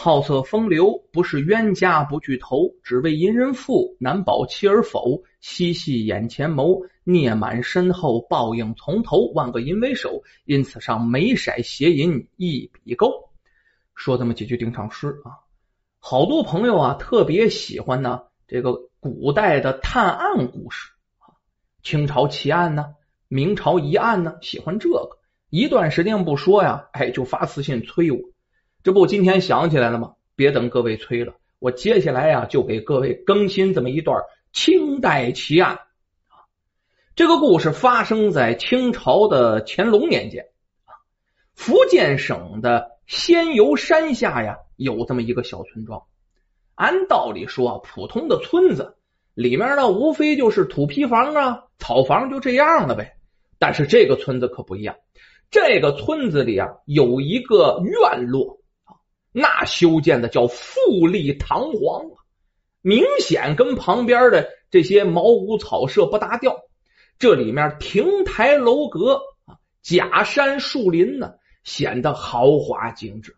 好色风流，不是冤家不聚头，只为淫人妇，难保妻儿否？嬉戏眼前谋，孽满身后，报应从头。万个淫为首，因此上眉色邪淫一笔勾。说这么几句定场诗啊，好多朋友啊特别喜欢呢这个古代的探案故事啊，清朝奇案呢，明朝疑案呢，喜欢这个。一段时间不说呀，哎，就发私信催我。这不，今天想起来了吗？别等各位催了，我接下来呀就给各位更新这么一段清代奇案啊。这个故事发生在清朝的乾隆年间啊，福建省的仙游山下呀有这么一个小村庄。按道理说，普通的村子里面呢，无非就是土坯房啊、草房，就这样了呗。但是这个村子可不一样，这个村子里啊有一个院落。那修建的叫富丽堂皇啊，明显跟旁边的这些茅屋草舍不搭调。这里面亭台楼阁啊，假山树林呢，显得豪华精致。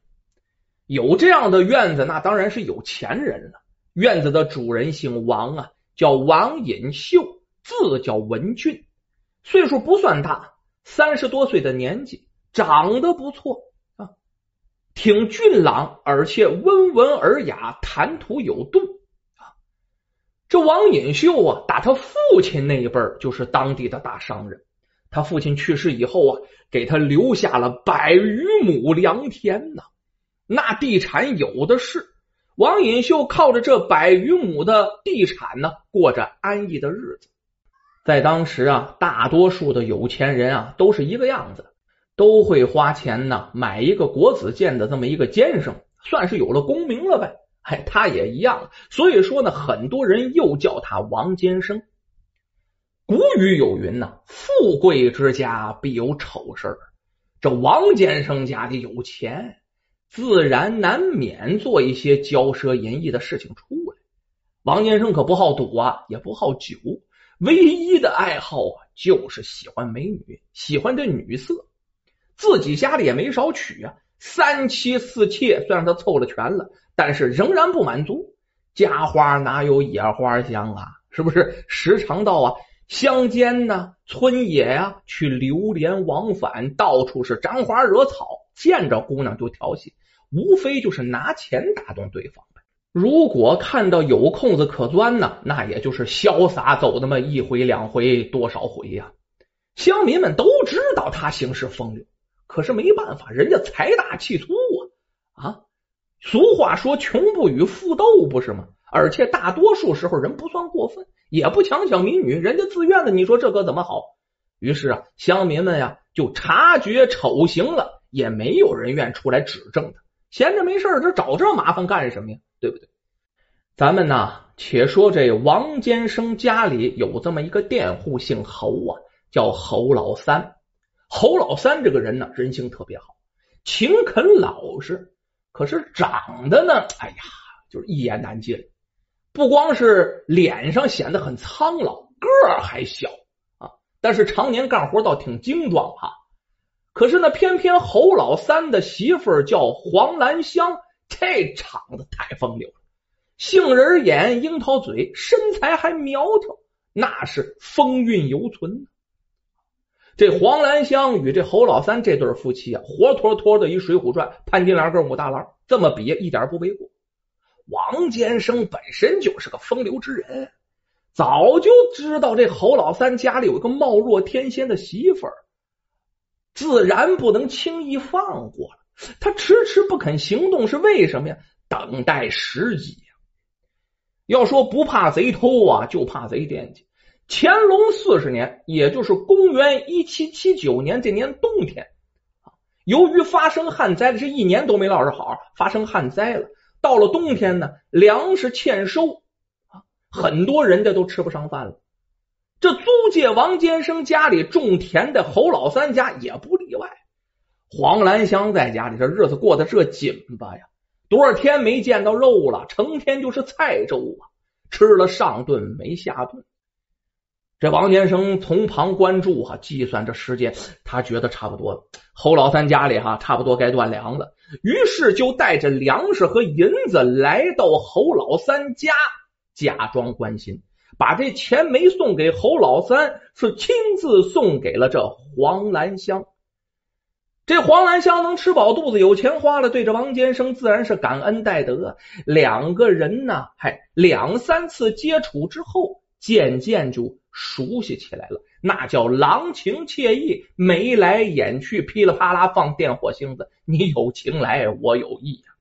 有这样的院子，那当然是有钱人了。院子的主人姓王啊，叫王隐秀，字叫文俊，岁数不算大，三十多岁的年纪，长得不错。挺俊朗，而且温文尔雅，谈吐有度啊。这王隐秀啊，打他父亲那一辈就是当地的大商人。他父亲去世以后啊，给他留下了百余亩良田呢，那地产有的是。王隐秀靠着这百余亩的地产呢，过着安逸的日子。在当时啊，大多数的有钱人啊，都是一个样子。都会花钱呢，买一个国子监的这么一个监生，算是有了功名了呗。哎，他也一样。所以说呢，很多人又叫他王监生。古语有云呢：“富贵之家必有丑事儿这王监生家里有钱，自然难免做一些骄奢淫逸的事情出来。王监生可不好赌啊，也不好酒，唯一的爱好啊，就是喜欢美女，喜欢这女色。自己家里也没少娶啊，三妻四妾，虽然他凑了全了，但是仍然不满足。家花哪有野花香啊？是不是？时常到啊乡间呢、村野呀去流连往返，到处是沾花惹草，见着姑娘就调戏，无非就是拿钱打动对方。如果看到有空子可钻呢，那也就是潇洒走那么一回两回，多少回呀？乡民们都知道他行事风流。可是没办法，人家财大气粗啊啊！俗话说“穷不与，富斗”不是吗？而且大多数时候人不算过分，也不强抢民女，人家自愿的。你说这可怎么好？于是啊，乡民们呀就察觉丑行了，也没有人愿出来指证他。闲着没事这找这麻烦干什么呀？对不对？咱们呢，且说这王坚生家里有这么一个佃户，姓侯啊，叫侯老三。侯老三这个人呢，人性特别好，勤恳老实，可是长得呢，哎呀，就是一言难尽。不光是脸上显得很苍老，个儿还小啊，但是常年干活倒挺精壮哈。可是呢，偏偏侯老三的媳妇儿叫黄兰香，这长得太风流了，杏仁眼、樱桃嘴，身材还苗条，那是风韵犹存。这黄兰香与这侯老三这对夫妻啊，活脱脱的一《水浒传》潘金莲跟武大郎，这么比一点不为过。王坚生本身就是个风流之人，早就知道这侯老三家里有一个貌若天仙的媳妇儿，自然不能轻易放过了。他迟迟不肯行动，是为什么呀？等待时机。要说不怕贼偷啊，就怕贼惦记。乾隆四十年，也就是公元一七七九年这年冬天，由于发生旱灾，这一年都没落着好，发生旱灾了。到了冬天呢，粮食欠收啊，很多人家都吃不上饭了。这租界王坚生家里种田的侯老三家也不例外。黄兰香在家里这日子过得这紧巴呀，多少天没见到肉了，成天就是菜粥啊，吃了上顿没下顿。这王建生从旁关注哈，计算着时间，他觉得差不多了。侯老三家里哈，差不多该断粮了，于是就带着粮食和银子来到侯老三家，假装关心，把这钱没送给侯老三，是亲自送给了这黄兰香。这黄兰香能吃饱肚子，有钱花了，对着王坚生自然是感恩戴德。两个人呢，还两三次接触之后，渐渐就。熟悉起来了，那叫郎情妾意，眉来眼去，噼里啪啦放电火星子。你有情来，我有意呀。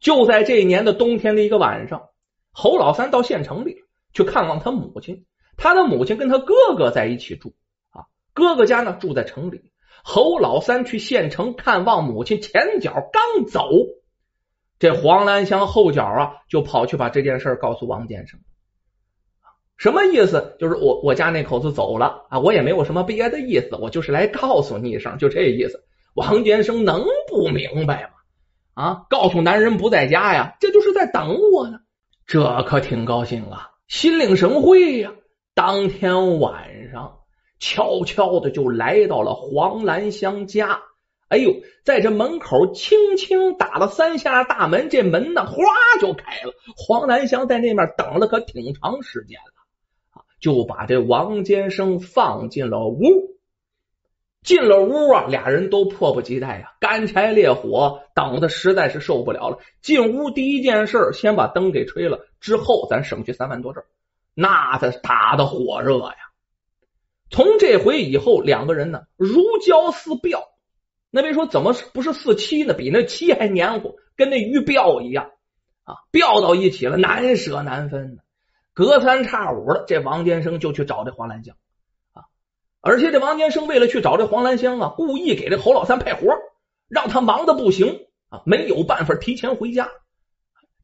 就在这一年的冬天的一个晚上，侯老三到县城里去看望他母亲。他的母亲跟他哥哥在一起住啊，哥哥家呢住在城里。侯老三去县城看望母亲，前脚刚走，这黄兰香后脚啊就跑去把这件事告诉王建生。什么意思？就是我我家那口子走了啊，我也没有什么别的意思，我就是来告诉你一声，就这意思。王天生能不明白吗？啊，告诉男人不在家呀，这就是在等我呢。这可挺高兴啊，心领神会呀。当天晚上，悄悄的就来到了黄兰香家。哎呦，在这门口轻轻打了三下大门，这门呢，哗就开了。黄兰香在那面等了可挺长时间了。就把这王坚生放进了屋，进了屋啊，俩人都迫不及待呀，干柴烈火，等的实在是受不了了。进屋第一件事，先把灯给吹了，之后咱省去三万多阵，那他打的火热呀。从这回以后，两个人呢如胶似镳。那别说怎么不是似漆呢？比那漆还黏糊，跟那鱼鳔一样啊，鳔到一起了，难舍难分呢。隔三差五的，这王坚生就去找这黄兰香啊，而且这王坚生为了去找这黄兰香啊，故意给这侯老三派活，让他忙的不行啊，没有办法提前回家。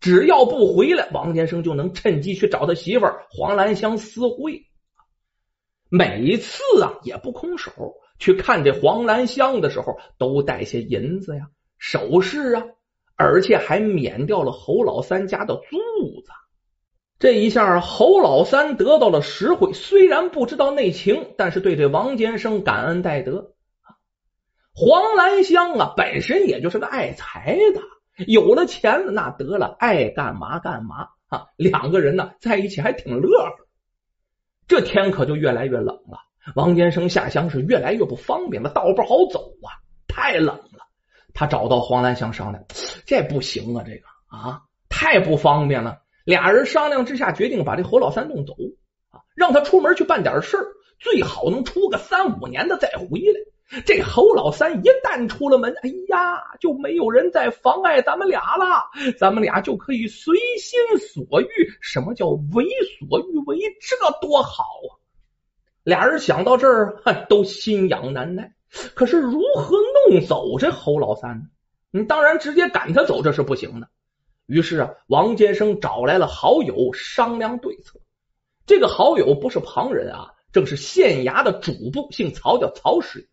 只要不回来，王坚生就能趁机去找他媳妇黄兰香私会。每次啊，也不空手去看这黄兰香的时候，都带些银子呀、首饰啊，而且还免掉了侯老三家的租子。这一下，侯老三得到了实惠，虽然不知道内情，但是对这王坚生感恩戴德。黄兰香啊，本身也就是个爱财的，有了钱了，那得了，爱干嘛干嘛啊。两个人呢，在一起还挺乐呵。这天可就越来越冷了，王坚生下乡是越来越不方便了，道不好走啊，太冷了。他找到黄兰香商量，这不行啊，这个啊，太不方便了。俩人商量之下，决定把这侯老三弄走啊，让他出门去办点事儿，最好能出个三五年的再回来。这侯老三一旦出了门，哎呀，就没有人再妨碍咱们俩了，咱们俩就可以随心所欲。什么叫为所欲为？这多好啊！俩人想到这儿，都心痒难耐。可是如何弄走这侯老三呢？你当然直接赶他走，这是不行的。于是啊，王坚生找来了好友商量对策。这个好友不是旁人啊，正是县衙的主簿，姓曹，叫曹师爷。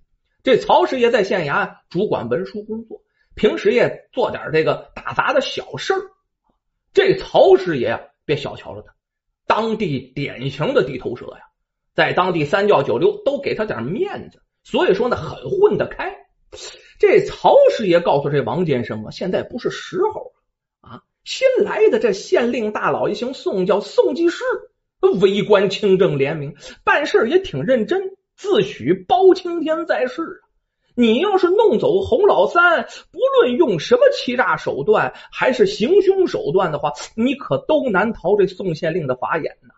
这曹师爷在县衙主管文书工作，平时也做点这个打杂的小事儿。这曹师爷啊，别小瞧了他，当地典型的地头蛇呀，在当地三教九流都给他点面子，所以说呢，很混得开。这曹师爷告诉这王坚生啊，现在不是时候。新来的这县令大老爷姓宋，叫宋继世，为官清正廉明，办事也挺认真，自诩包青天在世啊。你要是弄走洪老三，不论用什么欺诈手段，还是行凶手段的话，你可都难逃这宋县令的法眼呢。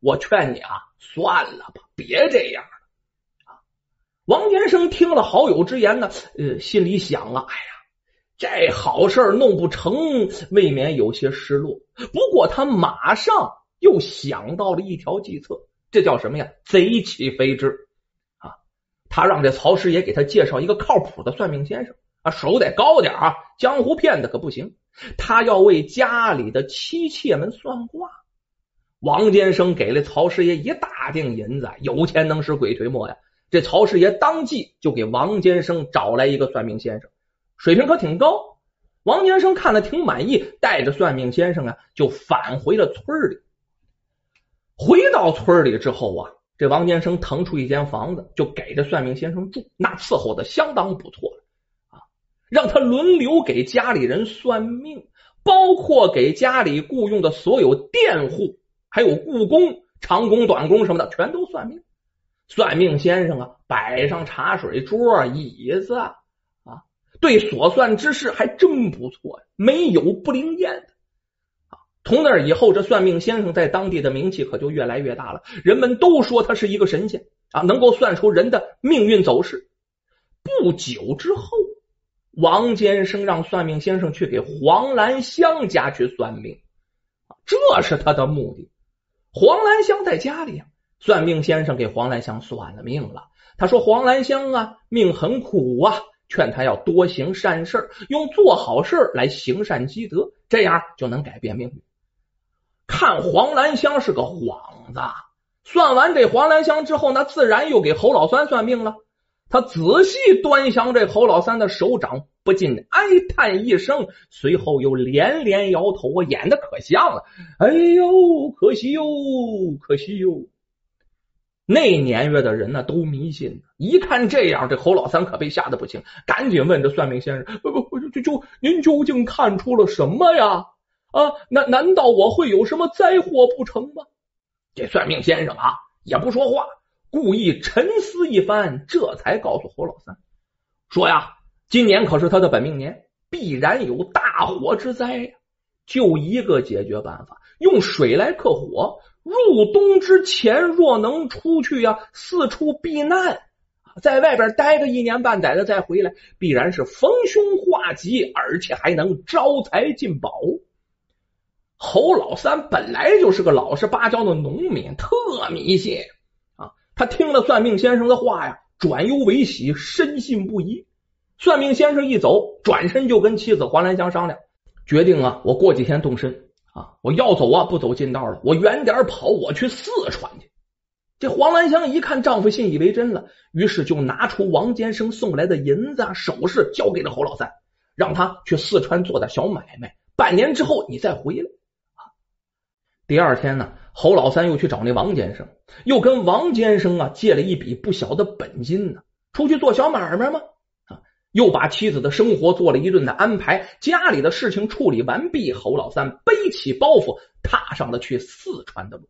我劝你啊，算了吧，别这样了啊。王延生听了好友之言呢，呃，心里想啊，哎呀。这好事弄不成，未免有些失落。不过他马上又想到了一条计策，这叫什么呀？贼起飞之啊！他让这曹师爷给他介绍一个靠谱的算命先生啊，手得高点啊，江湖骗子可不行。他要为家里的妻妾们算卦。王坚生给了曹师爷一大锭银子，有钱能使鬼推磨呀！这曹师爷当即就给王坚生找来一个算命先生。水平可挺高，王坚生看了挺满意，带着算命先生啊，就返回了村里。回到村里之后啊，这王建生腾出一间房子，就给这算命先生住，那伺候的相当不错啊，让他轮流给家里人算命，包括给家里雇佣的所有佃户，还有雇工、长工、短工什么的，全都算命。算命先生啊，摆上茶水桌、椅子，对所算之事还真不错呀，没有不灵验的啊。从那以后，这算命先生在当地的名气可就越来越大了。人们都说他是一个神仙啊，能够算出人的命运走势。不久之后，王坚生让算命先生去给黄兰香家去算命，这是他的目的。黄兰香在家里，算命先生给黄兰香算了命了。他说：“黄兰香啊，命很苦啊，劝他要多行善事，用做好事来行善积德，这样就能改变命运。”看黄兰香是个幌子，算完这黄兰香之后，那自然又给侯老三算命了。他仔细端详这侯老三的手掌，不禁哀叹一声，随后又连连摇头。我演的可像了，哎呦，可惜哟，可惜哟。那年月的人呢，都迷信。一看这样，这侯老三可被吓得不轻，赶紧问这算命先生：“不不，就就您究竟看出了什么呀？”啊，难难道我会有什么灾祸不成吗？这算命先生啊，也不说话，故意沉思一番，这才告诉侯老三说呀：“今年可是他的本命年，必然有大火之灾呀！就一个解决办法，用水来克火。入冬之前，若能出去呀，四处避难，在外边待个一年半载的再回来，必然是逢凶化吉，而且还能招财进宝。”侯老三本来就是个老实巴交的农民，特迷信啊！他听了算命先生的话呀，转忧为喜，深信不疑。算命先生一走，转身就跟妻子黄兰香商量，决定啊，我过几天动身啊，我要走啊，不走近道了，我远点跑，我去四川去。这黄兰香一看丈夫信以为真了，于是就拿出王坚生送来的银子、首饰，交给了侯老三，让他去四川做点小买卖，半年之后你再回来。啊第二天呢，侯老三又去找那王坚生，又跟王坚生啊借了一笔不小的本金呢，出去做小买卖吗。又把妻子的生活做了一顿的安排，家里的事情处理完毕，侯老三背起包袱，踏上了去四川的路。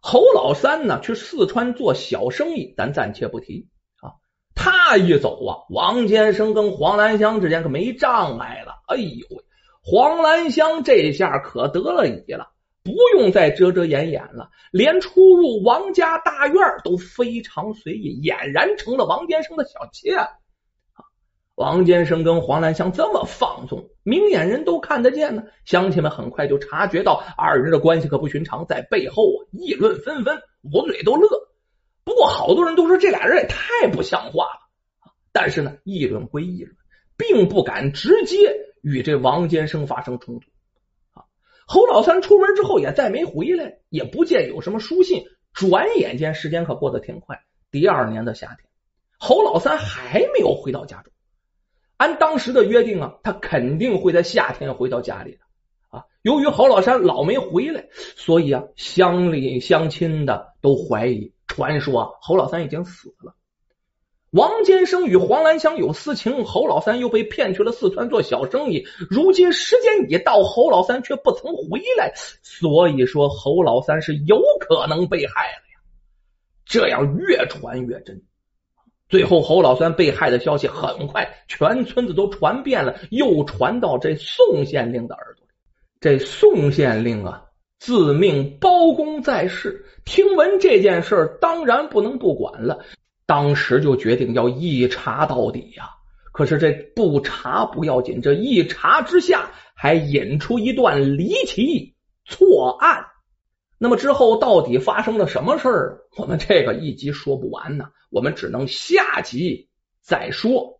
侯老三呢，去四川做小生意，咱暂且不提啊。他一走啊，王坚生跟黄兰香之间可没障碍了。哎呦喂，黄兰香这下可得了意了。不用再遮遮掩掩了，连出入王家大院都非常随意，俨然成了王坚生的小妾。王坚生跟黄兰香这么放纵，明眼人都看得见呢。乡亲们很快就察觉到二人的关系可不寻常，在背后议论纷纷，捂嘴都乐。不过好多人都说这俩人也太不像话了。但是呢，议论归议论，并不敢直接与这王坚生发生冲突。侯老三出门之后也再没回来，也不见有什么书信。转眼间，时间可过得挺快。第二年的夏天，侯老三还没有回到家中。按当时的约定啊，他肯定会在夏天回到家里的啊。由于侯老三老没回来，所以啊，乡里乡亲的都怀疑，传说侯老三已经死了。王坚生与黄兰香有私情，侯老三又被骗去了四川做小生意。如今时间已到，侯老三却不曾回来，所以说侯老三是有可能被害了呀。这样越传越真，最后侯老三被害的消息很快全村子都传遍了，又传到这宋县令的耳朵里。这宋县令啊，自命包公在世，听闻这件事当然不能不管了。当时就决定要一查到底呀！可是这不查不要紧，这一查之下还引出一段离奇错案。那么之后到底发生了什么事儿？我们这个一集说不完呢，我们只能下集再说。